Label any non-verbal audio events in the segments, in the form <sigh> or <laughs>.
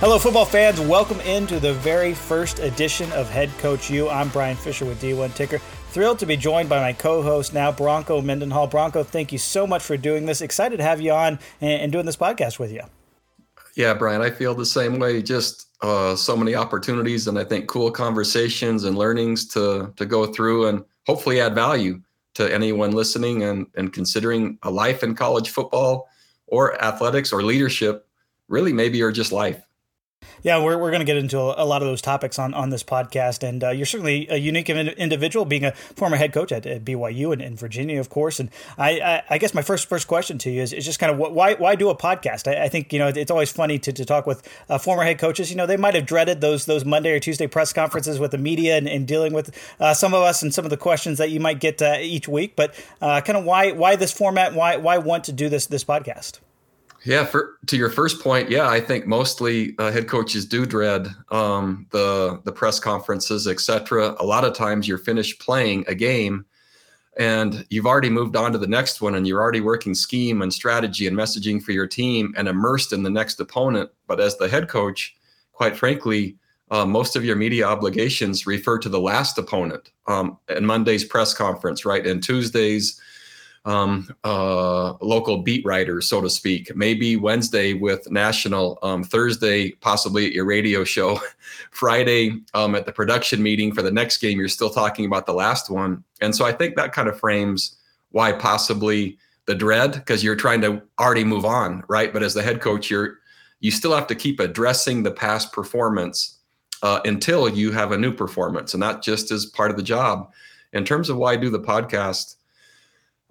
Hello, football fans. Welcome into the very first edition of Head Coach U. I'm Bryan Fischer with D1 Ticker. Thrilled to be joined by my co host now, Bronco Mendenhall. Bronco, thank you so much for doing this. Excited to have you on and, doing this podcast with you. Yeah, Brian, I feel the same way. Just uh, so many opportunities and I think cool conversations and learnings to, to go through and hopefully add value to anyone listening and, and considering a life in college football or athletics or leadership, really, maybe, or just life. Yeah, we're, we're going to get into a, lot of those topics on, on this podcast. And uh, you're certainly a unique individual, being a former head coach at, at BYU and in Virginia, of course. And I, I, I, guess my first first question to you is, is just kind of why why do a podcast? I, I, think you know it's always funny to, to talk with uh, former head coaches. You know, they might have dreaded those those Monday or Tuesday press conferences with the media and, and dealing with uh, some of us and some of the questions that you might get uh, each week. But uh, kind of why why this format? Why why want to do this this podcast? Yeah, for, to your first point, yeah, I think mostly uh, head coaches do dread um, the the press conferences, etc. A lot of times you're finished playing a game, and you've already moved on to the next one, and you're already working scheme and strategy and messaging for your team, and immersed in the next opponent. But as the head coach, quite frankly, uh, most of your media obligations refer to the last opponent. Um, and Monday's press conference, right, and Tuesday's um, uh, local beat writers, so to speak. Maybe Wednesday with national, um, Thursday possibly at your radio show, <laughs> Friday um, at the production meeting for the next game. You're still talking about the last one, and so I think that kind of frames why possibly the dread because you're trying to already move on, right? But as the head coach, you're you still have to keep addressing the past performance uh, until you have a new performance, and that just is part of the job. In terms of why I do the podcast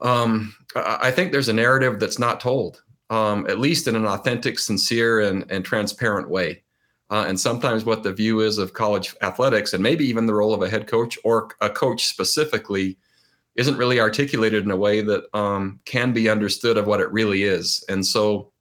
um, I think there's a narrative that's not told, um, at least in an authentic, sincere, and, and transparent way. Uh, and sometimes what the view is of college athletics, and maybe even the role of a head coach or a coach specifically, isn't really articulated in a way that um, can be understood of what it really is. And so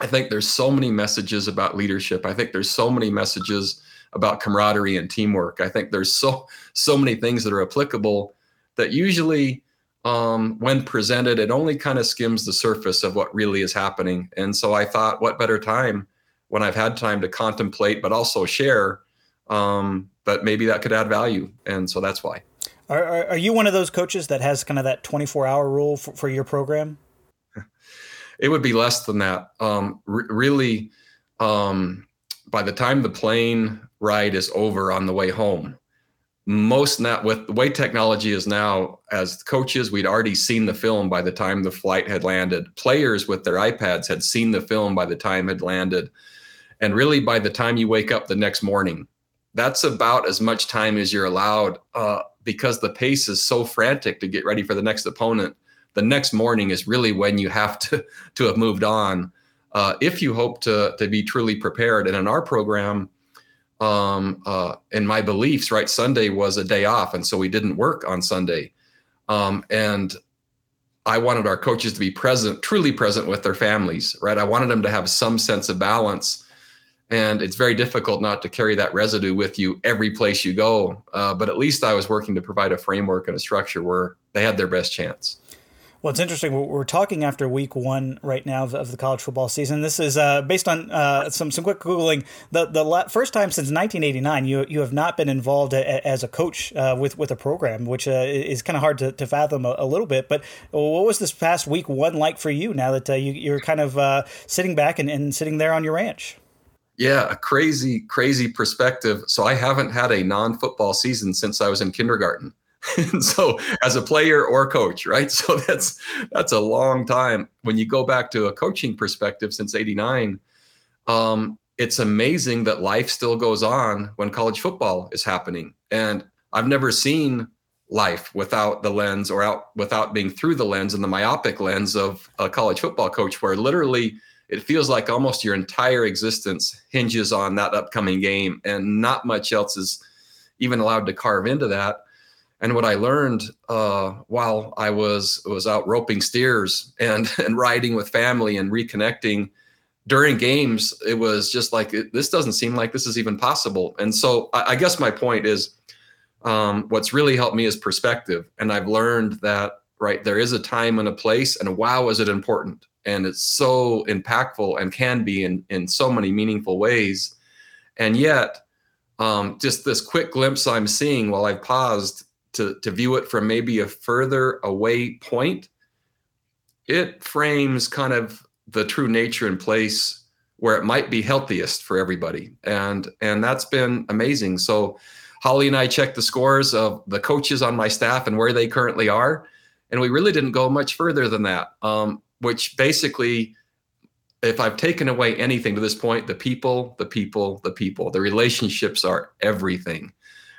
I think there's so many messages about leadership. I think there's so many messages about camaraderie and teamwork. I think there's so so many things that are applicable that usually um, when presented, it only kind of skims the surface of what really is happening. And so I thought, what better time when I've had time to contemplate, but also share, um, but maybe that could add value. And so that's why. Are, are, are you one of those coaches that has kind of that 24 hour rule for, for your program? It would be less than that. Um, r- really, um, by the time the plane ride is over on the way home, most not with the way technology is now as coaches we'd already seen the film by the time the flight had landed. Players with their ipads had seen the film by the time it landed. And really by the time you wake up the next morning that's about as much time as you're allowed uh, because the pace is so frantic to get ready for the next opponent. The next morning is really when you have to <laughs> to have moved on. Uh, if you hope to to be truly prepared and in our program um, uh, in my beliefs, right, Sunday was a day off, and so we didn't work on Sunday. Um, and I wanted our coaches to be present, truly present with their families, right? I wanted them to have some sense of balance. And it's very difficult not to carry that residue with you every place you go. Uh, but at least I was working to provide a framework and a structure where they had their best chance. Well, it's interesting. We're talking after week one right now of, the college football season. This is uh, based on uh, some some quick googling. The the first time since 1989 you you have not been involved a, as a coach uh, with with a program, which uh, is kind of hard to, to fathom a, a, little bit. But what was this past week one like for you? Now that uh, you, you're kind of uh, sitting back and, and sitting there on your ranch. Yeah, a crazy, crazy perspective. So I haven't had a non-football season since I was in kindergarten. <laughs> and so as a player or coach right? <laughs> So that's that's a long time. When you go back to a coaching perspective since 89 um, it's amazing that life still goes on when college football is happening. And i've never seen life without the lens or out without being through the lens and the myopic lens of a college football coach where literally it feels like almost your entire existence hinges on that upcoming game and not much else is even allowed to carve into that and what I learned uh, while I was was out roping steers and <laughs> and riding with family and reconnecting during games, it was just like this doesn't seem like this is even possible. And so I, I guess my point is, um, what's really helped me is perspective, and I've learned that right there is a time and a place, and wow, is it important, and it's so impactful and can be in in so many meaningful ways. And yet, um, just this quick glimpse I'm seeing while I've paused to, to view it from maybe a further away point, it frames kind of the true nature and place where it might be healthiest for everybody. And and that's been amazing. So Holly and I checked the scores of the coaches on my staff and where they currently are. And we really didn't go much further than that, um, which basically, if I've taken away anything to this point, the people, the people, the people, the relationships are everything.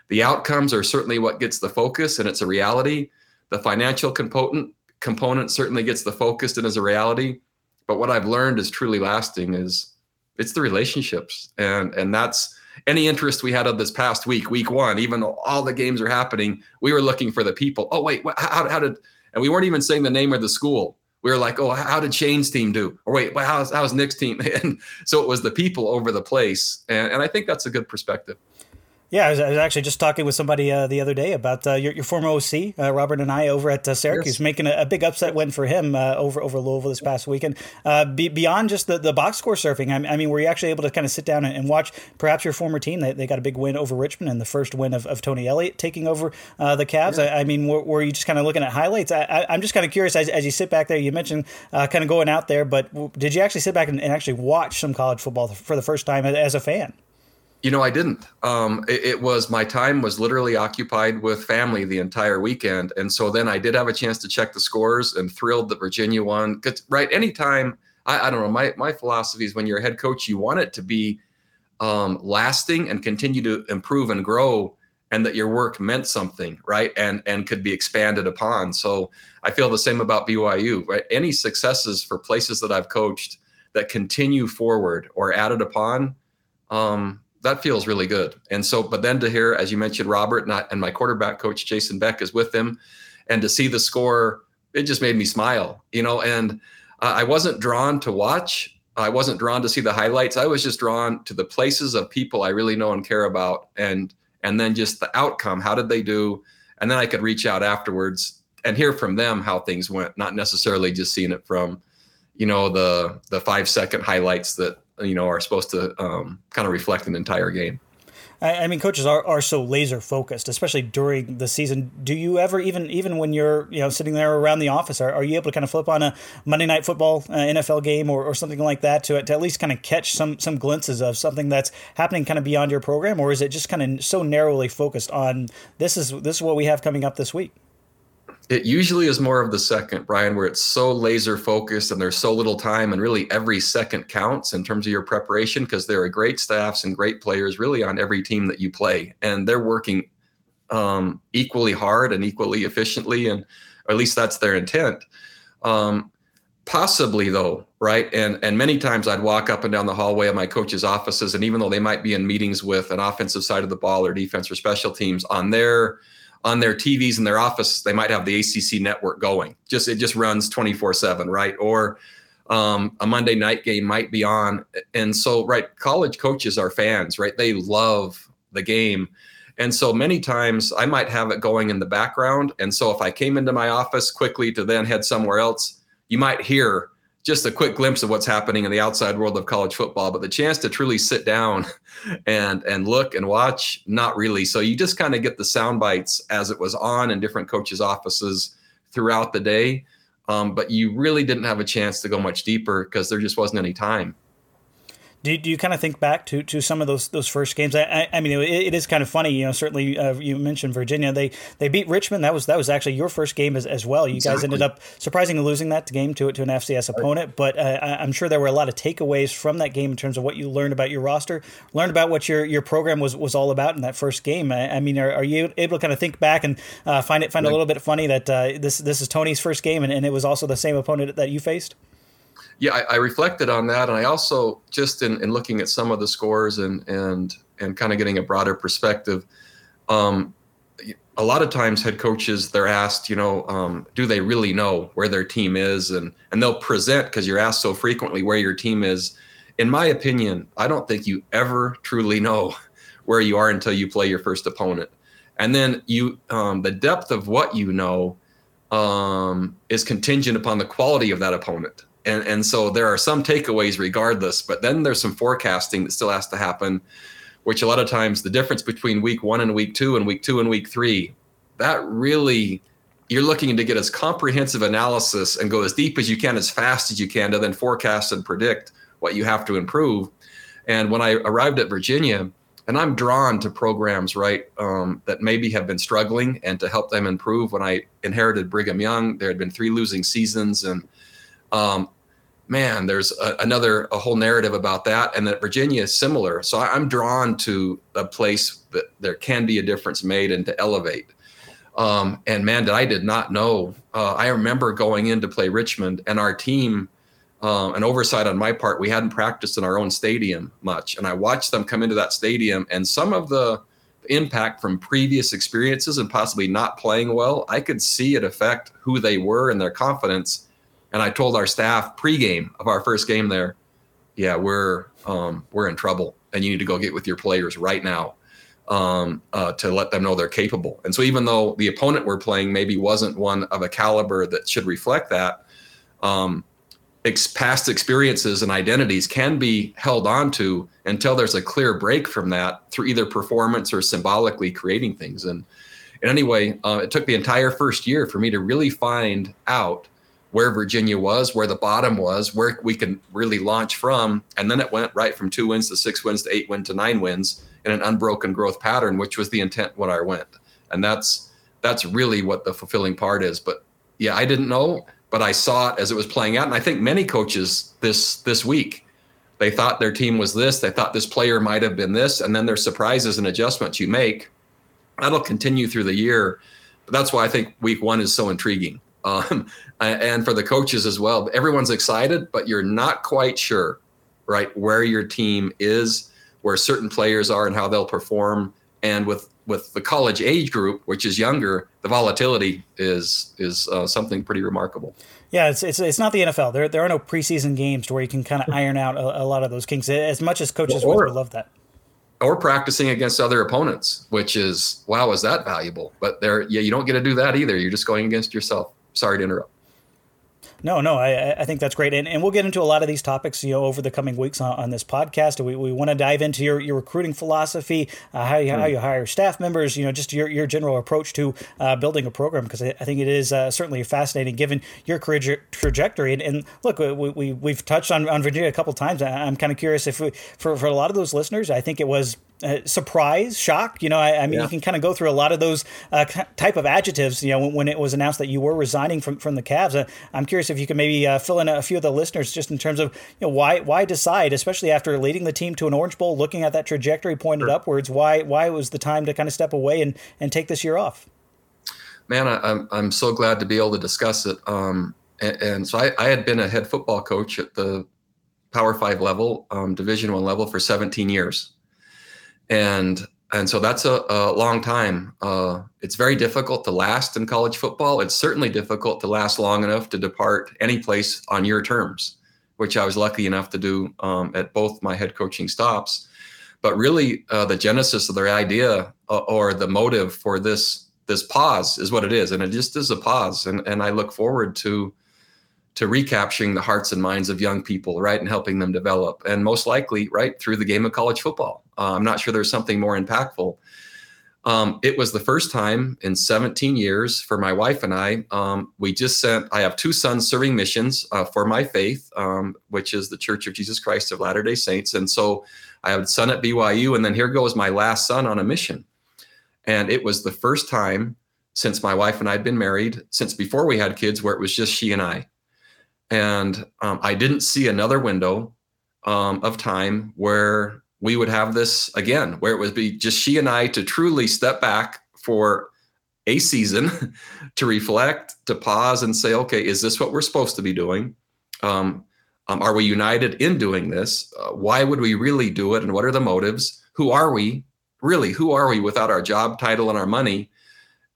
The outcomes are certainly what gets the focus, and it's a reality. The financial component component certainly gets the focus and is a reality. But what I've learned is truly lasting is it's the relationships, and and that's any interest we had of this past week, week one, even though all the games are happening, we were looking for the people. Oh, wait, how, how did, and we weren't even saying the name of the school. We were like, oh, how did Shane's team do? Or wait, how's, how's Nick's team? <laughs> And so it was the people over the place. And, and I think that's a good perspective. Yeah, I was, I was, actually just talking with somebody uh, the other day about uh, your, your, former OC, uh, Robert Anae, over at uh, Syracuse, yes. making a, a, big upset win for him uh, over over Louisville this past weekend. Uh, be, beyond just the, the box score surfing, I, I, mean, were you actually able to kind of sit down and, and, watch perhaps your former team? They, they got a big win over Richmond and the first win of, of Tony Elliott taking over the Cavs. Yeah. I, I, mean, were, were, you just kind of looking at highlights? I, am just kind of curious as, as, you sit back there. You mentioned kind of going out there, but did you actually sit back and, and actually watch some college football for the first time as a fan? You know, I didn't. Um, it, it, was my time was literally occupied with family the entire weekend, and so then I did have a chance to check the scores and thrilled that Virginia won. Cause, right, anytime I, I don't know. My my philosophy is when you're a head coach, you want it to be um, lasting and continue to improve and grow, and that your work meant something, right, and and could be expanded upon. So I feel the same about BYU. Right, any successes for places that I've coached that continue forward or added upon. Um, that feels really good. And so, but then to hear, as you mentioned, Robert Anae, and my quarterback coach Jason Beck is with them, and to see the score, it just made me smile, you know. And uh, I wasn't drawn to watch. I wasn't drawn to see the highlights. I was just drawn to the places of people I really know and care about, and and then just the outcome. How did they do? And then I could reach out afterwards and hear from them how things went, not necessarily just seeing it from, you know, the the five second highlights that you know are supposed to um, kind of reflect an entire game. I, mean, coaches are, are so laser focused, especially during the season. Do you ever, even even when you're you know sitting there around the office, are, are you able to kind of flip on a Monday Night Football uh, NFL game or, or something like that to, to at least kind of catch some some glimpses of something that's happening kind of beyond your program, or is it just kind of so narrowly focused on this is this is what we have coming up this week? It usually is more of the second, Bryan, where it's so laser focused and there's so little time, and really every second counts in terms of your preparation because there are great staffs and great players really on every team that you play, and they're working um, equally hard and equally efficiently, and at least that's their intent. Um, possibly though, right? And and many times I'd walk up and down the hallway of my coach's offices, and even though they might be in meetings with an offensive side of the ball or defense or special teams on their on their TVs in their office, they might have the ACC network going. Just it just runs 24 seven, right? Or um, a Monday night game might be on, and so right, college coaches are fans, right? They love the game. And so many times I might have it going in the background. And so if I came into my office quickly to then head somewhere else, you might hear just a quick glimpse of what's happening in the outside world of college football, but the chance to truly sit down <laughs> and and look and watch, not really. So you just kind of get the sound bites as it was on in different coaches' offices throughout the day, um, but you really didn't have a chance to go much deeper because there just wasn't any time. Do you, do you kind of think back to, to some of those those first games? I, I mean, it, it is kind of funny. You know, certainly uh, you mentioned Virginia. They they beat Richmond. That was that was actually your first game as, as well. You exactly. guys ended up surprisingly losing that game to to an FCS opponent. But uh, I'm sure there were a lot of takeaways from that game in terms of what you learned about your roster, learned about what your, your program was, was all about in that first game. I, I mean, are, are, you able to kind of think back and uh, find it find right. a little bit funny that uh, this this is Tony's first game and, and it was also the same opponent that you faced? Yeah, I, I, reflected on that, and I also just in, in looking at some of the scores and and and kind of getting a broader perspective. Um, a lot of times, head coaches they're asked, you know, um, do they really know where their team is, and and they'll present because you're asked so frequently where your team is. In my opinion, I don't think you ever truly know <laughs> where you are until you play your first opponent, and then you um, the depth of what you know um, is contingent upon the quality of that opponent and and so there are some takeaways regardless but then there's some forecasting that still has to happen which a lot of times the difference between week one and week two and week two and week three, that really you're looking to get as comprehensive analysis and go as deep as you can, as fast as you can, to then forecast and predict what you have to improve. And when I arrived at Virginia, and I'm drawn to programs, right, um, that maybe have been struggling and to help them improve. When I inherited Brigham Young, there had been three losing seasons, and um, man, there's a, another a whole narrative about that, and that Virginia is similar. So I, am drawn to a place that there can be a difference made and to elevate. Um, and man, that I did not know. Uh, I remember going in to play Richmond, and our team, um, an oversight on my part, we hadn't practiced in our own stadium much, and I watched them come into that stadium, and some of the impact from previous experiences and possibly not playing well, I could see it affect who they were and their confidence and I told our staff pregame of our first game there, yeah, we're um, we're in trouble, and you need to go get with your players right now um, uh, to let them know they're capable. And so even though the opponent we're playing maybe wasn't one of a caliber that should reflect that, um, ex- past experiences and identities can be held onto until there's a clear break from that through either performance or symbolically creating things. And, and anyway, uh, it took the entire first year for me to really find out where Virginia was, where the bottom was, where we can really launch from. And then it went right from two wins to six wins to eight wins to nine wins in an unbroken growth pattern, which was the intent when I went. And that's that's really what the fulfilling part is. But yeah, I didn't know, but I saw it as it was playing out. And I think many coaches this this week, they thought their team was this, they thought this player might have been this, and then there's surprises and adjustments you make. That'll continue through the year. But that's why I think week one is so intriguing <laughs> um, and for the coaches as well. Everyone's excited, but you're not quite sure, right, where your team is, where certain players are, and how they'll perform. And with with the college age group, which is younger, the volatility is is uh, something pretty remarkable. Yeah, it's, it's it's not the NFL. There there are no preseason games to where you can kind of <laughs> iron out a, a, lot of those kinks. As much as coaches or, would love that or practicing against other opponents, which is wow, is that valuable? But there, yeah, you don't get to do that either. You're just going against yourself sorry to interrupt. No, no, I, I think that's great. And, and we'll get into a lot of these topics, you know, over the coming weeks on, on this podcast. We, we want to dive into your, your recruiting philosophy, uh, how, you, how you hire staff members, you know, just your, your general approach to uh, building a program, because I, I, think it is uh, certainly fascinating given your career trajectory. And, and look, we, we, we've touched on, on Virginia a couple times. I'm kind of curious if we, for, for a lot of those listeners, I think it was uh, surprise, shock. You know, I, I mean, yeah. you can kind of go through a lot of those uh, type of adjectives. You know, when, when, it was announced that you were resigning from from the Cavs, uh, I'm curious if you could maybe uh, fill in a few of the listeners just in terms of you know why why decide, especially after leading the team to an Orange Bowl, looking at that trajectory pointed sure. upwards. Why why was the time to kind of step away and and take this year off? Man, I, am I'm, I'm so glad to be able to discuss it. Um, and, and so I, I had been a head football coach at the Power Five level, um, Division One level for 17 years and and so that's a, a long time. Uh, it's very difficult to last in college football. It's certainly difficult to last long enough to depart any place on your terms, which I was lucky enough to do um, at both my head coaching stops. But really, uh, the genesis of their idea uh, or the motive for this this pause is what it is, and it just is a pause. And and I look forward to to recapturing the hearts and minds of young people, right, and helping them develop, and most likely, right, through the game of college football. Uh, I'm not sure there's something more impactful. Um, it was the first time in 17 years for my wife and I. Um, we just sent, I have two sons serving missions uh, for my faith, um, which is the Church of Jesus Christ of Latter day Saints. And so I have a son at BYU, and then here goes my last son on a mission. And it was the first time since my wife and I had been married, since before we had kids, where it was just she and I. And um, I didn't see another window um, of time where we would have this again, where it would be just she and I to truly step back for a season <laughs> to reflect, to pause and say, okay, is this what we're supposed to be doing? Um, um, are we united in doing this? Uh, why would we really do it? And what are the motives? Who are we? Really, who are we without our job title and our money?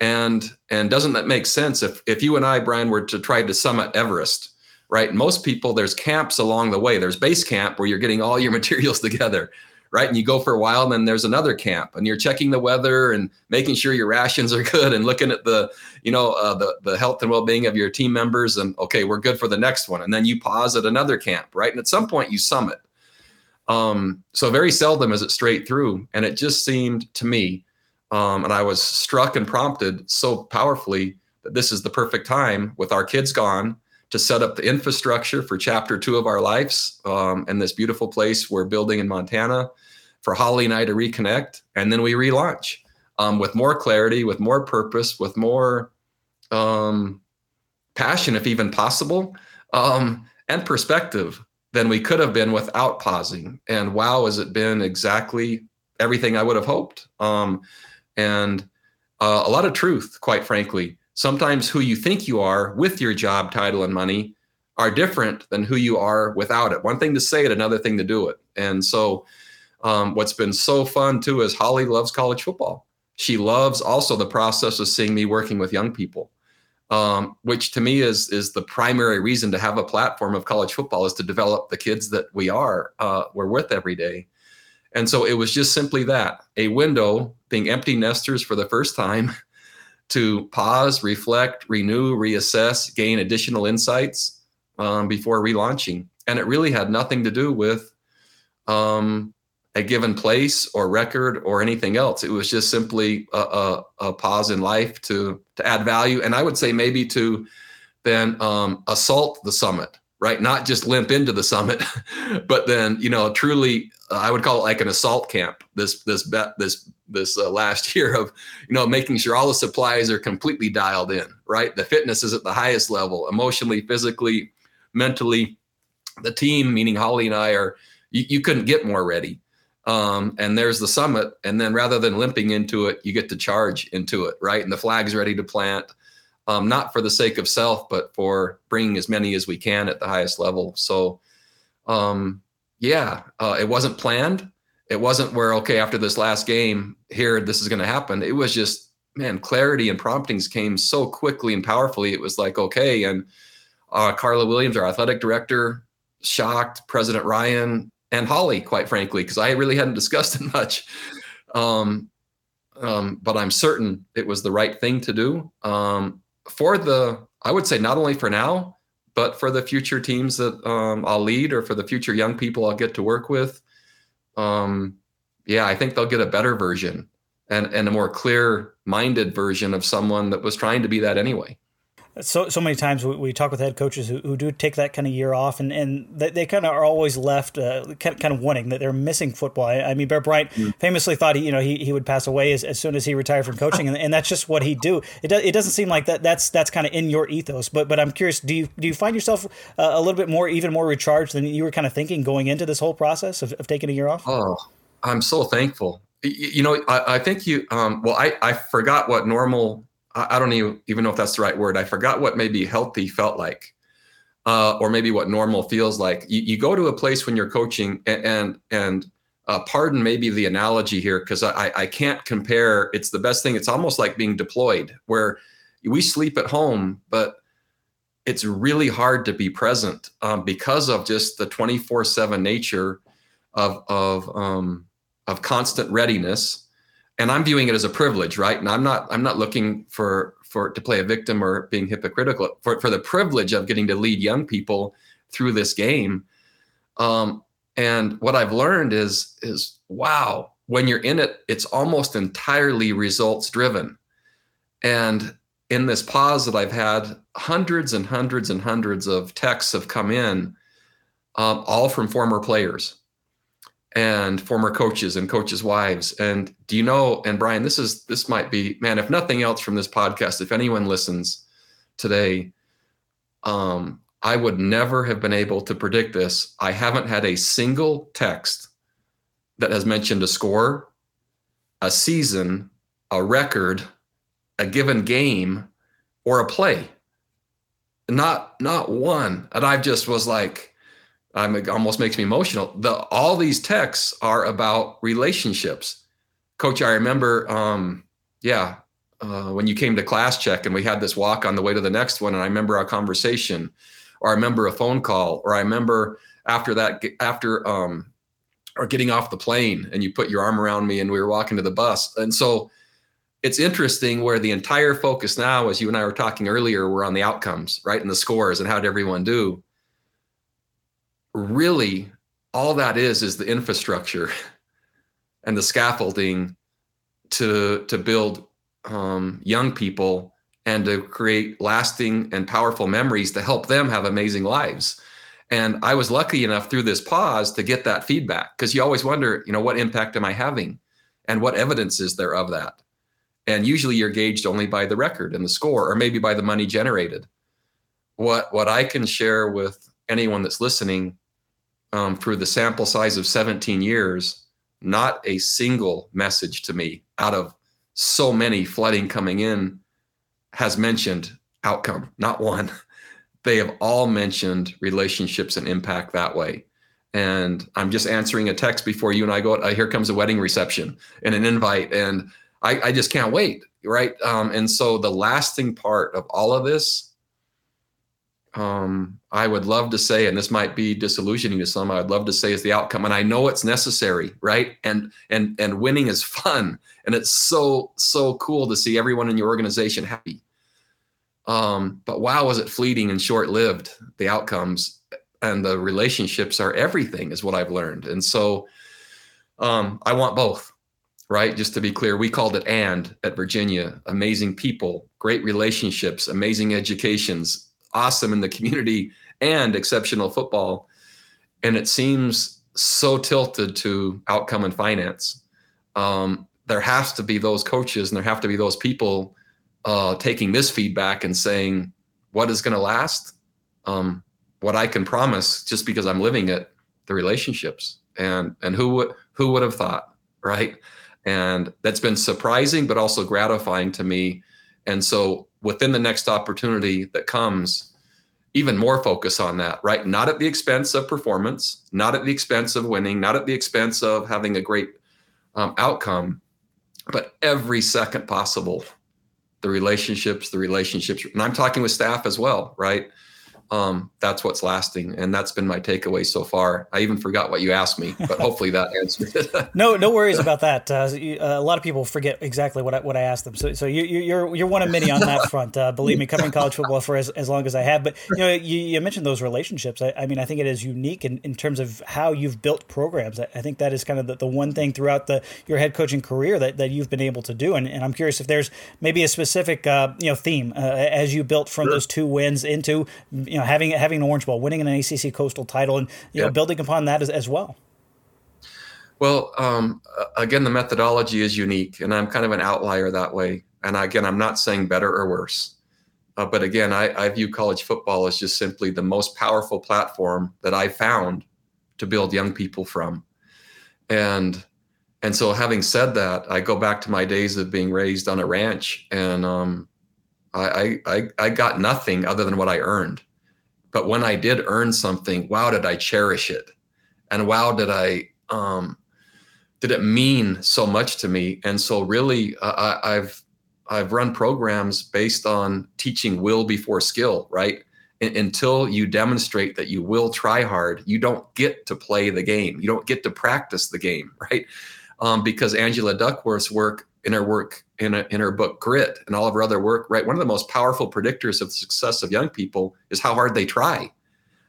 And and doesn't that make sense? If if you and I, Bryan, were to try to summit Everest, right? most people, there's camps along the way. There's base camp where you're getting all your <laughs> materials together, right? And you go for a while, and then there's another camp, and you're checking the weather and making sure your rations are <laughs> good, and looking at the, you know, uh, the the health and well-being of your team members, and okay, we're good for the next one. And then you pause at another camp, right? And at some point, you summit. Um, so very seldom is it straight through. And it just seemed to me, um, and I was struck and prompted so powerfully that this is the perfect time with our kids gone to set up the infrastructure for chapter two of our lives um, and this beautiful place we're building in Montana for Holly and I to reconnect. And then we relaunch um, with more clarity, with more purpose, with more um, passion, if even possible, um, and perspective than we could have been without pausing. And wow, has it been exactly everything I would have hoped? Um, and uh, a lot of truth, quite frankly. Sometimes who you think you are with your job title and money are different than who you are without it. One thing to say it, another thing to do it. And so, um, what's been so fun too is Holly loves college football. She loves also the process of seeing me working with young people um, which to me is is the primary reason to have a platform of college football is to develop the kids that we are uh, we're with every day. And so it was just simply that a window being empty nesters for the first time <laughs> to pause, reflect, renew, reassess, gain additional insights um, before relaunching. And it really had nothing to do with um, a given place or record or anything else. It was just simply a, a, a, pause in life to to add value, and I would say maybe to then um, assault the summit, right? Not just limp into the summit, <laughs> but then you know truly, uh, I would call it like an assault camp. This this bet this this uh, last <laughs> year of you know making sure all the supplies are completely dialed in, right? The fitness is at the highest level, emotionally, physically, mentally. The team, meaning Holly and I, are you, you couldn't get more ready um, and there's the summit. And then rather than limping into it, you get to charge into it, right? And the flag's ready to plant, um, not for the sake of self, but for bringing as many as we can at the highest level. So, um, yeah, uh, it wasn't planned. It wasn't where, okay, after this last game, here, this is going to happen. It was just, man, clarity and promptings came so quickly and powerfully. It was like, okay. And uh, Carla Williams, our athletic director, shocked. President Ryan, and Holly, quite frankly, because I really hadn't discussed it <laughs> much. Um, um, but I'm certain it was the right thing to do um, for the, I would say, not only for now, but for the future teams that um, I'll lead or for the future young people I'll get to work with. Um, yeah, I think they'll get a better version and, and a more clear minded version of someone that was trying to be that anyway so so many times we, we talk with head coaches who, who do take that kind of year off and, and they, they kind of are always left uh, kind, kind of wanting that they're missing football. I, I mean, Bear Bryant mm. famously thought he you know he, he would pass away as, as soon as he retired from coaching, and, and that's just what he'd do. It, do, it doesn't seem like that that's that's kind of in your ethos. But but I'm curious, do you do you find yourself uh, a little bit more even more recharged than you were kind of thinking going into this whole process of, of taking a year off? Oh, I'm so thankful. You, you know, I, I think you. Um, well, I I forgot what normal I don't even know if that's the right word. I forgot what maybe healthy felt like, uh, or maybe what normal feels like. You, you, go to a place when you're coaching, and and, and uh, pardon maybe the analogy here because I, I can't compare. It's the best thing. It's almost like being deployed, where we sleep at home, but it's really hard to be present um, because of just the 24/7 nature of of um, of constant readiness and I'm viewing it as a privilege, right? And I'm not I'm not looking for for to play a victim or being hypocritical for for the privilege of getting to lead young people through this game. Um, and what I've learned is is wow, when you're in it, it's almost entirely results driven. And in this pause that I've had, hundreds and hundreds and hundreds of texts have come in, um, all from former players and former coaches and coaches' wives. And do you know, and Bryan, this is this might be, man, if nothing else from this podcast, if anyone listens today, um, I would never have been able to predict this. I haven't had a single text that has mentioned a score, a season, a record, a given game, or a play. Not not one. And I just was like, um, it almost makes me emotional. The all these texts are about relationships. Coach, I remember, um, yeah, uh, when you came to class check and we had this walk on the way to the next one, and I remember our conversation, or I remember a phone call, or I remember after that, after um, or getting off the plane, and you put your arm around me, and we were walking to the bus, and so it's interesting where the entire focus now, as you and I were talking earlier, we're on the outcomes, right, and the scores, and how did everyone do really all that is is the infrastructure <laughs> and the scaffolding to to build um, young people and to create lasting and powerful memories to help them have amazing lives. And I was lucky enough through this pause to get that feedback because you always wonder, you know, what impact am I having? And what evidence is there of that? And usually you're gauged only by the record and the score, or maybe by the money generated. What what I can share with anyone that's listening um, through the sample size of 17 years, not a single message to me out of so many flooding coming in has mentioned outcome, not one. <laughs> They have all mentioned relationships and impact that way. And I'm just answering a text before you and I go, uh, here comes a wedding reception and an invite. And I, I just can't wait. Right. Um, and so the lasting part of all of this, um, I would love to say, and this might be disillusioning to some, I'd love to say is the outcome. And I know it's necessary, right? And and and winning is fun. And it's so, so cool to see everyone in your organization happy. Um, but wow, was it fleeting and short-lived, the outcomes and the relationships are everything, is what I've learned. And so um, I want both right? Just to be clear, we called it and at Virginia. Amazing people, great relationships, amazing educations, awesome in the community, and exceptional football. And it seems so tilted to outcome and finance. Um, there has to be those coaches and there have to be those people uh, taking this feedback and saying, what is going to last? Um, what I can promise, just because I'm living it, the relationships. And and who would who would have thought, right? And that's been surprising, but also gratifying to me. And so within the next opportunity that comes, even more focus on that, right? Not at the expense of performance, not at the expense of winning, not at the expense of having a great um, outcome, but every second possible, the relationships, the relationships. And I'm talking with staff as well, right? Um, that's what's lasting, and that's been my takeaway so far. I even forgot what you asked me, but <laughs> hopefully that answered it. <laughs> no, no worries about that. Uh, uh, a lot of people forget exactly what I, what I asked them, so so you, you're you're one of many on that front. Uh, believe me, covering college football for as, as long as I have, but you know, you, you mentioned those relationships. I, I, mean, I think it is unique in, in terms of how you've built programs. I, I think that is kind of the, the one thing throughout the your head coaching career that, that you've been able to do, and, and I'm curious if there's maybe a specific uh, you know theme uh, as you built from sure. those two wins into you know having having an Orange Bowl, winning an ACC Coastal title, and you know building upon that as, as well. Well, um, again, the methodology is unique, and I'm kind of an outlier that way. And again, I'm not saying better or worse, uh, but again, I, I view college football as just simply the most powerful platform that I found to build young people from. And and so, having said that, I go back to my days of being raised on a ranch, and um, I, I I got nothing other than what I earned. But when I did earn something, wow, did I cherish it, and wow, did I um, did it mean so much to me? And so, really, uh, I, I've I've run programs based on teaching will before skill, right? until you demonstrate that you will try hard, you don't get to play the game. You don't get to practice the game, <laughs> right? Um, because Angela Duckworth's work in her work in, a, in her book Grit and all of her other work, right? One of the most powerful predictors of the success of young people is how hard they try.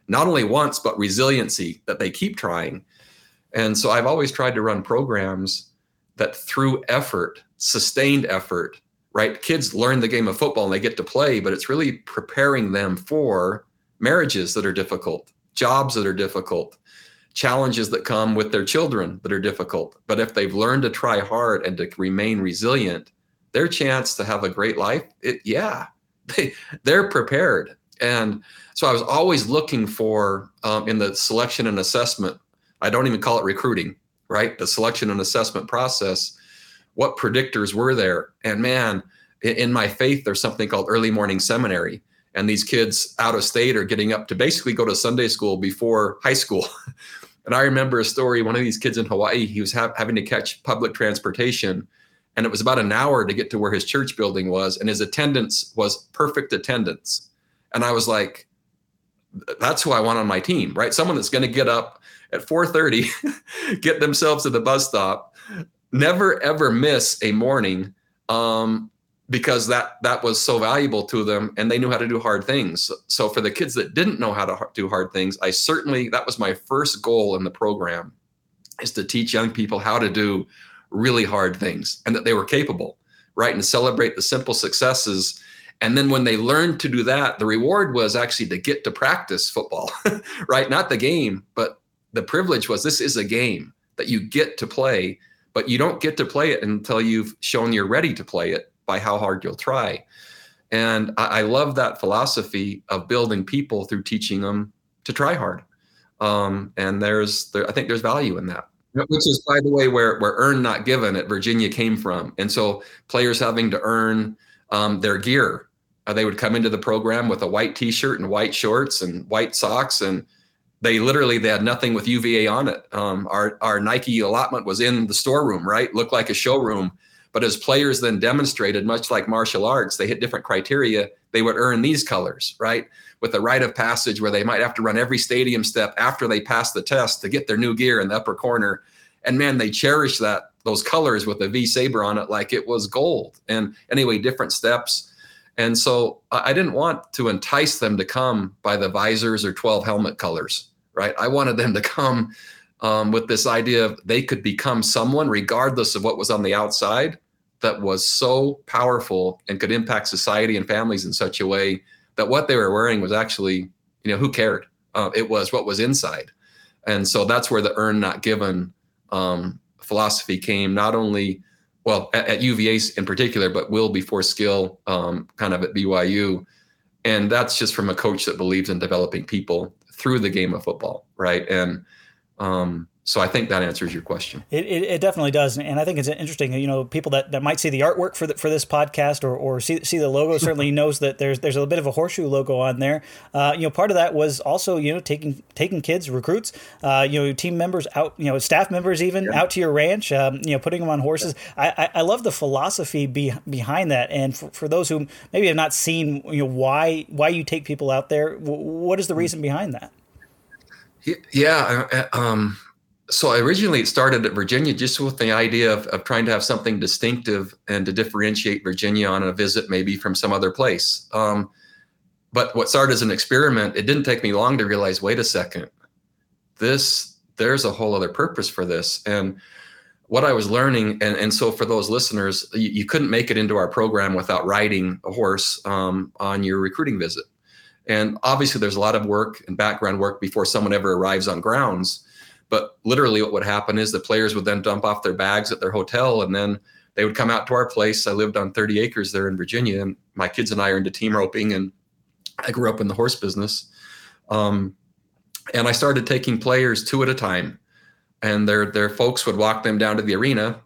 Not only once, but resiliency that they keep trying. And so I've always tried to run programs that through effort, sustained effort, right? Kids learn the game of football and they get to play, but it's really preparing them for marriages that are difficult, jobs that are difficult, challenges that come with their children that are difficult. But if they've learned to try hard and to remain resilient, their chance to have a great life, it, yeah, <laughs> they, they're prepared. And so I was always looking for um, in the selection and assessment, I don't even call it recruiting, right? The selection and assessment process, what predictors were there? And man, in, my faith, there's something called early morning seminary. And these kids out of state are getting up to basically go to Sunday school before high school. <laughs> And I remember a story one of these kids in Hawaii, he was ha- having to catch public transportation. And it was about an hour to get to where his church building was. And his attendance was perfect attendance. And I was like, that's who I want on my team, right? Someone that's going to get up at 4:30, <laughs> get themselves to the bus stop, never ever miss a morning, um, because that that was so valuable to them and they knew how to do hard things so for the kids that didn't know how to do hard things i certainly that was my first goal in the program is to teach young people how to do really hard things and that they were capable right and celebrate the simple successes and then when they learned to do that the reward was actually to get to practice football <laughs> right not the game but the privilege was this is a game that you get to play but you don't get to play it until you've shown you're ready to play it by how hard you'll try. And I, I love that philosophy of building people through teaching them to try hard. Um, and there's, there, I think there's value in that which is by the way where where earn not given at virginia came from. And so players having to earn um, their gear uh, they would come into the program with a white t-shirt and white shorts and white socks and they literally they had nothing with uva on it. Um, our our nike allotment was in the storeroom right? Looked like a showroom. But as players then demonstrated, much like martial arts, they hit different criteria, they would earn these colors, right? With a rite of passage where they might have to run every stadium step after they pass the test to get their new gear in the upper corner. And man, they cherish that those colors with a V saber on it like it was gold. And anyway, different steps. And so I didn't want to entice them to come by the visors or 12 helmet colors, right? I wanted them to come um, with this idea of they could become someone, regardless of what was on the outside, that was so powerful and could impact society and families in such a way that what they were wearing was actually, you know, who cared? Uh, it was what was inside. And so that's where the earn not given um, philosophy came, not only, well, at, at, UVA in particular, but will before skill um, kind of at BYU. And that's just from a coach that believes in developing people through the game of football, right? And um, so I think that answers your question. It, it, it, definitely does, and I think it's interesting. You know, people that, that might see the artwork for the, for this podcast or, or see see the logo <laughs> certainly knows that there's there's a bit of a horseshoe logo on there. Uh, you know, part of that was also you know taking taking kids recruits, uh, you know, team members out, you know, staff members even yeah. out to your ranch, um, you know, putting them on horses. Yeah. I, I, I love the philosophy be, behind that, and for, for those who maybe have not seen you know why why you take people out there, what is the hmm. reason behind that? Yeah, um, so originally it started at Virginia just with the idea of, of trying to have something distinctive and to differentiate Virginia on a visit maybe from some other place. Um, but what started as an experiment, it didn't take me long to realize, wait a second, this there's a whole other purpose for this. And what I was learning, and, and so for those listeners, you, you couldn't make it into our program without riding a horse um, on your recruiting visit. And obviously, there's a lot of work and background work before someone ever arrives on grounds. But literally, what would happen is the players would then dump off their bags at their hotel and then they would come out to our place. I lived on 30 acres there in Virginia, and my kids and I are into team roping, and I grew up in the horse business. Um, and I started taking players two at a time, and their their folks would walk them down to the arena.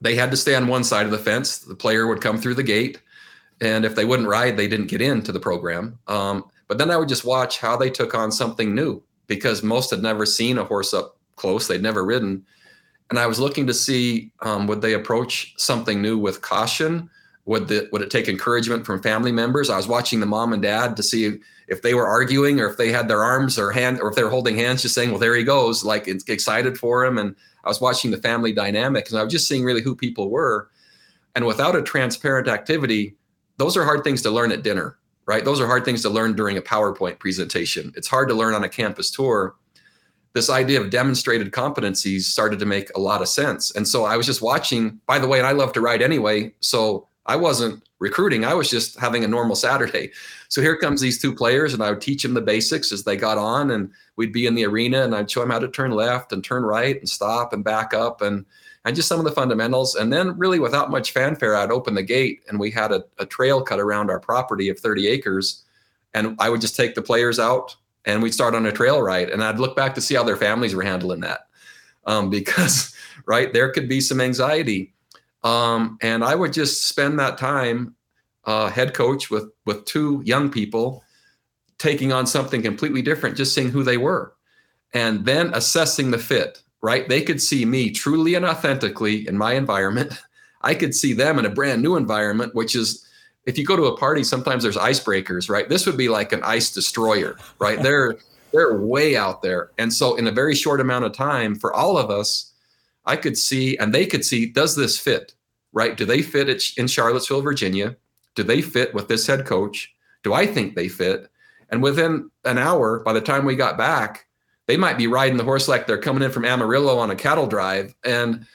They had to stay on one side of the fence. The player would come through the gate and if they wouldn't ride, they didn't get into the program. Um, but then I would just watch how they took on something new because most had never seen a horse up close; they'd never ridden. And I was looking to see um, would they approach something new with caution? Would the, would it take encouragement from family members? I was watching the mom and dad to see if they were arguing or if they had their arms or hand or if they were holding hands, just saying, "Well, there he goes," like excited for him. And I was watching the family dynamic, and I was just seeing really who people were. And without a transparent activity, those are hard things to learn at dinner, right? Those are hard things to learn during a PowerPoint presentation. It's hard to learn on a campus tour. This idea of demonstrated competencies started to make a lot of sense. And so I was just watching, by the way, and I love to write anyway. So I wasn't recruiting, I was just having a normal Saturday. So here comes these two players, and I would teach them the basics as they got on, and we'd be in the arena, and I'd show them how to turn left and turn right and stop and back up. And and just some of the fundamentals. And then, really, without much fanfare, I'd open the gate and we had a, a trail cut around our property of 30 acres. And I would just take the players out and we'd start on a trail ride. And I'd look back to see how their families were handling that. Um, <laughs> because, right, there could be some anxiety. Um, and I would just spend that time, uh, head coach with with two young people, taking on something completely different, just seeing who they were, and then assessing the fit right? They could see me truly and authentically in my environment. <laughs> I could see them in a brand new environment, which is if you go to a party, sometimes there's icebreakers, right? This would be like an ice destroyer, right? <laughs> they're they're way out there. And so in a very short amount of time, for all of us, I could see and they could see, does this fit? right? Do they fit in Charlottesville, Virginia? Do they fit with this head coach? Do I think they fit? And within an hour, by the time we got back, they might be riding the horse like they're coming in from Amarillo on a cattle drive. And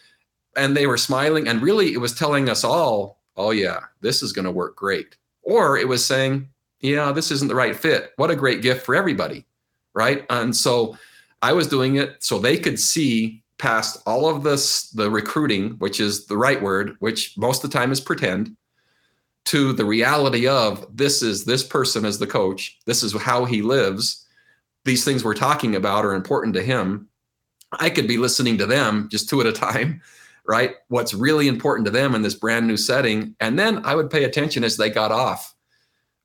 and they were smiling. And really it was telling us all, oh yeah, this is going to work great. Or it was saying, yeah, this isn't the right fit. What a great gift for everybody. Right. And so I was doing it so they could see past all of this, the recruiting, which is the right word, which most of the time is pretend, to the reality of this is this person as the coach, this is how he lives. These things we're talking about are important to him. I could be listening to them just two at a time, <laughs> right? What's really important to them in this brand new setting. And then I would pay attention as they got off.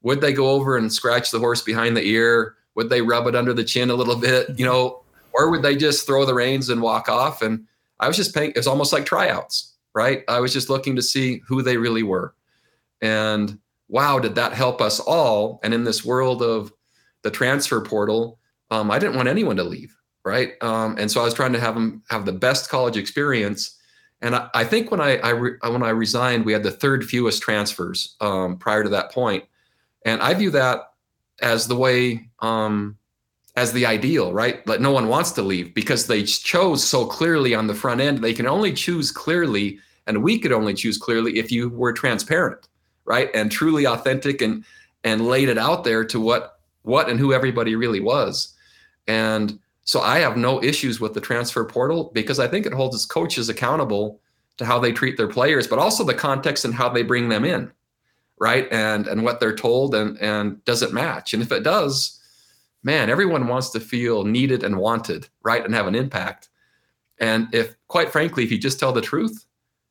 Would they go over and scratch the horse behind the ear? Would they rub it under the chin a little bit? You know, or would they just throw the reins and walk off? And I was just paying, it's almost like tryouts, right? I was just looking to see who they really were. And wow, did that help us all? And in this world of the transfer portal, um, I didn't want anyone to leave, right? Um, and so I was trying to have them have the best college experience. And I, I think when I, I re, when I resigned, we had the third fewest transfers um, prior to that point, and I view that as the way um, as the ideal, right? But no one wants to leave because they chose so clearly on the front end. They can only choose clearly, and we could only choose clearly if you were transparent, right? And truly authentic and and laid it out there to what what and who everybody really was. And so I have no issues with the transfer portal because I think it holds its coaches accountable to how they treat their players, but also the context and how they bring them in, right? And and what they're told and and does it match? And if it does, man, everyone wants to feel needed and wanted, right? And have an impact. And if, quite frankly, if you just tell the truth,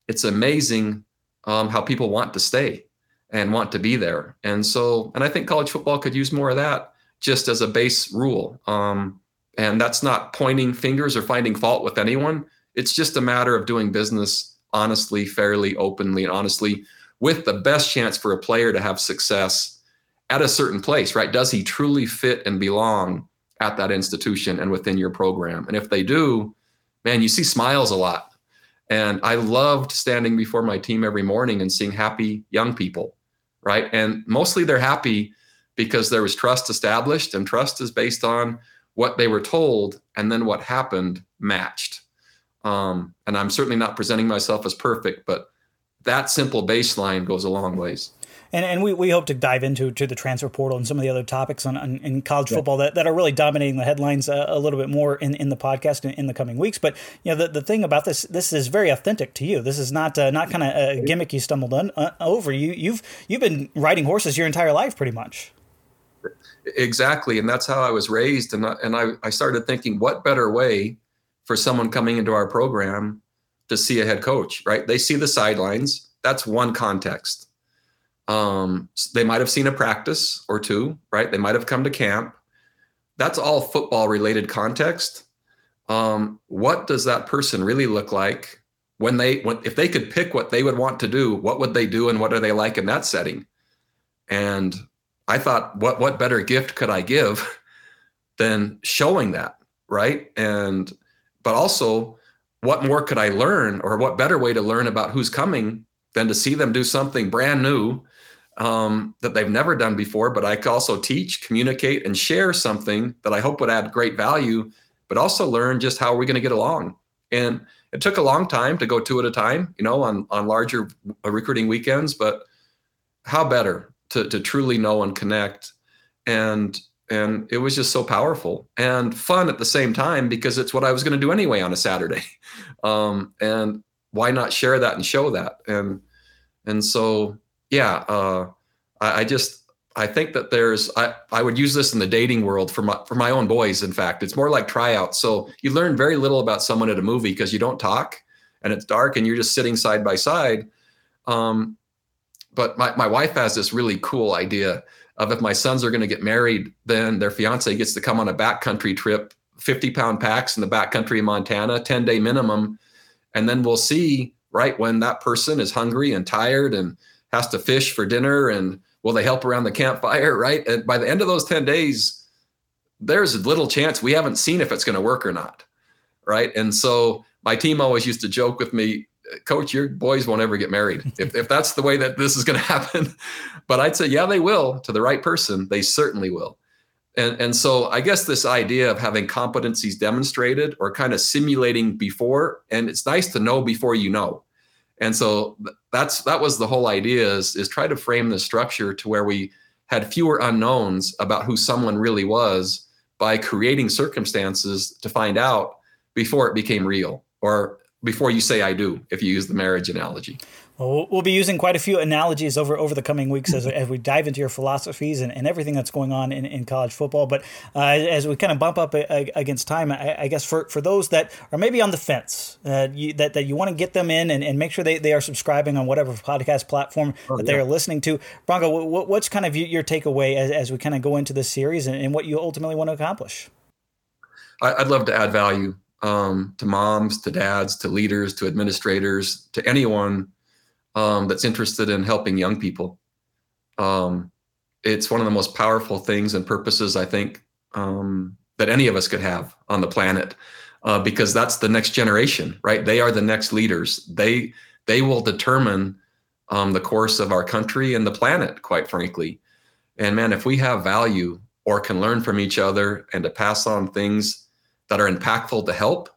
it's amazing um, how people want to stay and want to be there. And so, and I think college football could use more of that just as a base rule. Um, and that's not pointing fingers or finding fault with anyone. It's just a matter of doing business honestly, fairly, openly, and honestly with the best chance for a player to have success at a certain place, right? Does he truly fit and belong at that institution and within your program? And if they do, man, you see smiles a lot. And I loved standing before my team every morning and seeing happy young people, right? And mostly they're happy because there was trust established, and trust is based on what they were told and then what happened matched. Um, and I'm certainly not presenting myself as perfect, but that simple baseline goes a long ways and and we, we hope to dive into to the transfer portal and some of the other topics on, on in college yeah. football that, that are really dominating the headlines a, a, little bit more in, in the podcast in, in, the coming weeks. But you know the, the thing about this this is very authentic to you. This is not uh, not kind of a gimmick you stumbled on, uh, over. You you've you've been riding horses your entire life pretty much. Exactly, and that's how I was raised. And I, and I, I started thinking, what better way for someone coming into our program to see a head coach? Right? They see the sidelines. That's one context um, they might have seen a practice or two, right? They might have come to camp. That's all football related context. Um, what does that person really look like when they, when, if they could pick what they would want to do, what would they do and what are they like in that setting? And I thought, what, what better gift could I give than showing that, right? And, but also, what more could I learn or what better way to learn about who's coming than to see them do something brand new um, that they've never done before, but I could also teach, communicate, and share something that I hope would add great value, but also learn just how we're going to get along. And it took a long time to go two at a time, you know, on on larger recruiting weekends, but how better to to truly know and connect, and and it was just so powerful and fun at the same time because it's what I was going to do anyway on a Saturday, <laughs> um, and why not share that and show that and and so yeah, uh, I, I, just I think that there's I, I would use this in the dating world for my for my own boys. In fact, it's more like tryouts. So you learn very little about someone at a movie because you don't talk and it's dark and you're just sitting side by side. Um, but my, my wife has this really cool idea of if my sons are going to get married, then their fiance gets to come on a backcountry trip, 50 pound packs in the backcountry of Montana, 10 day minimum. And then we'll see right when that person is hungry and tired and has to fish for dinner and will they help around the campfire right and by the end of those 10 days there's little chance we haven't seen if it's going to work or not right and so my team always used to joke with me coach, your boys won't ever get married if, if that's the way that this is going <laughs> to happen. But I'd say, yeah, they will to the right person. They certainly will. And, and so I guess this idea of having competencies demonstrated or kind of simulating before, and it's nice to know before you know. And so that's that was the whole idea is, is try to frame the structure to where we had fewer unknowns about who someone really was by creating circumstances to find out before it became real or before you say I do, if you use the marriage analogy. Well, we'll be using quite a few analogies over, over the coming weeks as, as we dive into your philosophies and, and everything that's going on in, in college football. But uh, as we kind of bump up against time, I, I, guess for, for those that are maybe on the fence, uh, you, that, that you want to get them in and, and make sure they, they are subscribing on whatever podcast platform oh, that yeah. they are listening to. Bronco, what, what's kind of your takeaway as, as we kind of go into this series and, and what you ultimately want to accomplish? I'd love to add value um, to moms, to dads, to leaders, to administrators, to anyone um, that's interested in helping young people. Um, it's one of the most powerful things and purposes I think um, that any of us could have on the planet, uh, because that's the next generation, right? They are the next leaders. They they will determine um, the course of our country and the planet, quite frankly. And man, if we have value or can learn from each other and to pass on things that are impactful to help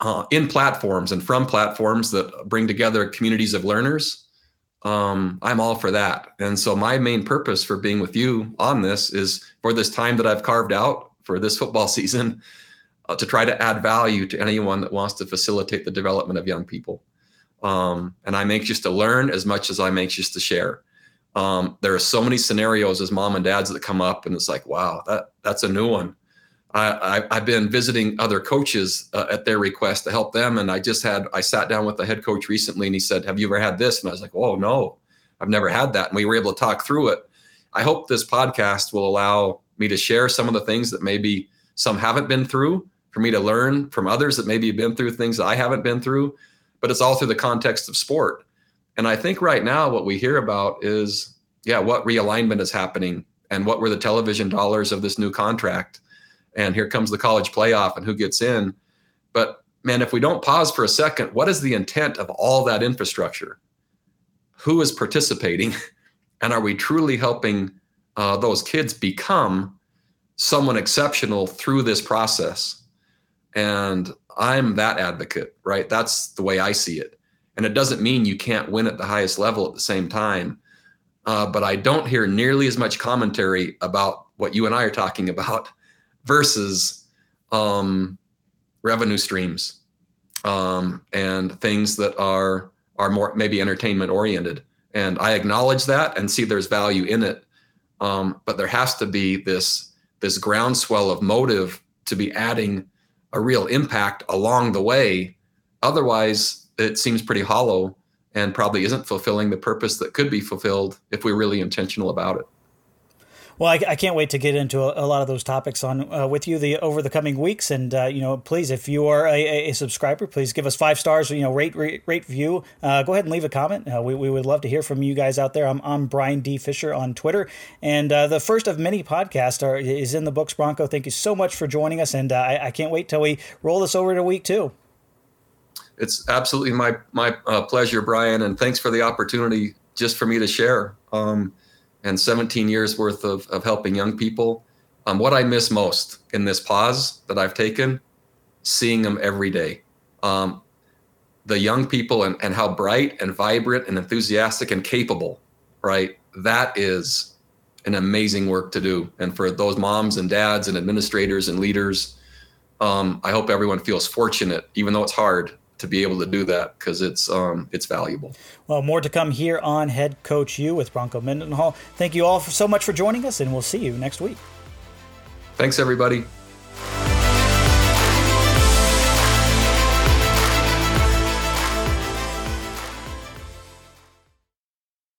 uh, in platforms and from platforms that bring together communities of learners, um, I'm all for that. And so my main purpose for being with you on this is for this time that I've carved out for this football <laughs> season uh, to try to add value to anyone that wants to facilitate the development of young people. Um, and I'm anxious to learn as much as I'm anxious to share. Um, there are so many scenarios as mom and dads that come up, and it's like, wow, that that's a new one. I, have been visiting other coaches uh, at their request to help them. And I just had, I sat down with the head coach recently and he said, Have you ever had this? And I was like, Oh, no, I've never had that. And we were able to talk through it. I hope this podcast will allow me to share some of the things that maybe some haven't been through, for me to learn from others that maybe have been through things that I haven't been through. But it's all through the context of sport. And I think right now, what we hear about is, yeah, what realignment is happening and what were the television dollars of this new contract and here comes the college playoff and who gets in. But man, if we don't pause for a second, what is the intent of all that infrastructure? Who is participating? <laughs> And are we truly helping uh, those kids become someone exceptional through this process? And I'm that advocate, right? That's the way I see it. And it doesn't mean you can't win at the highest level at the same time. Uh, but I don't hear nearly as much commentary about what you and I are talking about versus um, revenue streams um, and things that are are more maybe entertainment oriented. And I acknowledge that and see there's value in it, um, but there has to be this this groundswell of motive to be adding a real impact along the way. Otherwise, it seems pretty hollow and probably isn't fulfilling the purpose that could be fulfilled if we're really intentional about it. Well, I, I, can't wait to get into a, a lot of those topics on uh, with you the over the coming weeks. And uh, you know, please, if you are a, a, subscriber, please give us five stars. You know, rate rate, rate view. Uh, go ahead and leave a comment. Uh, we, we would love to hear from you guys out there. I'm, I'm Bryan D Fischer on Twitter, and uh, the first of many podcasts are, is in the books. Bronco, thank you so much for joining us, and uh, I, I, can't wait till we roll this over to week two. It's absolutely my my pleasure, Bryan, and thanks for the opportunity just for me to share. Um, and 17 years worth of, of helping young people. Um, what I miss most in this pause that I've taken, seeing them every day. Um, the young people and, and how bright and vibrant and enthusiastic and capable, right? That is an amazing work to do. And for those moms and dads and administrators and leaders, um, I hope everyone feels fortunate, even though it's hard, to be able to do that because it's um, it's valuable. Well, more to come here on Head Coach U with Bronco Mendenhall. Thank you all for, so much for joining us, and we'll see you next week. Thanks, everybody.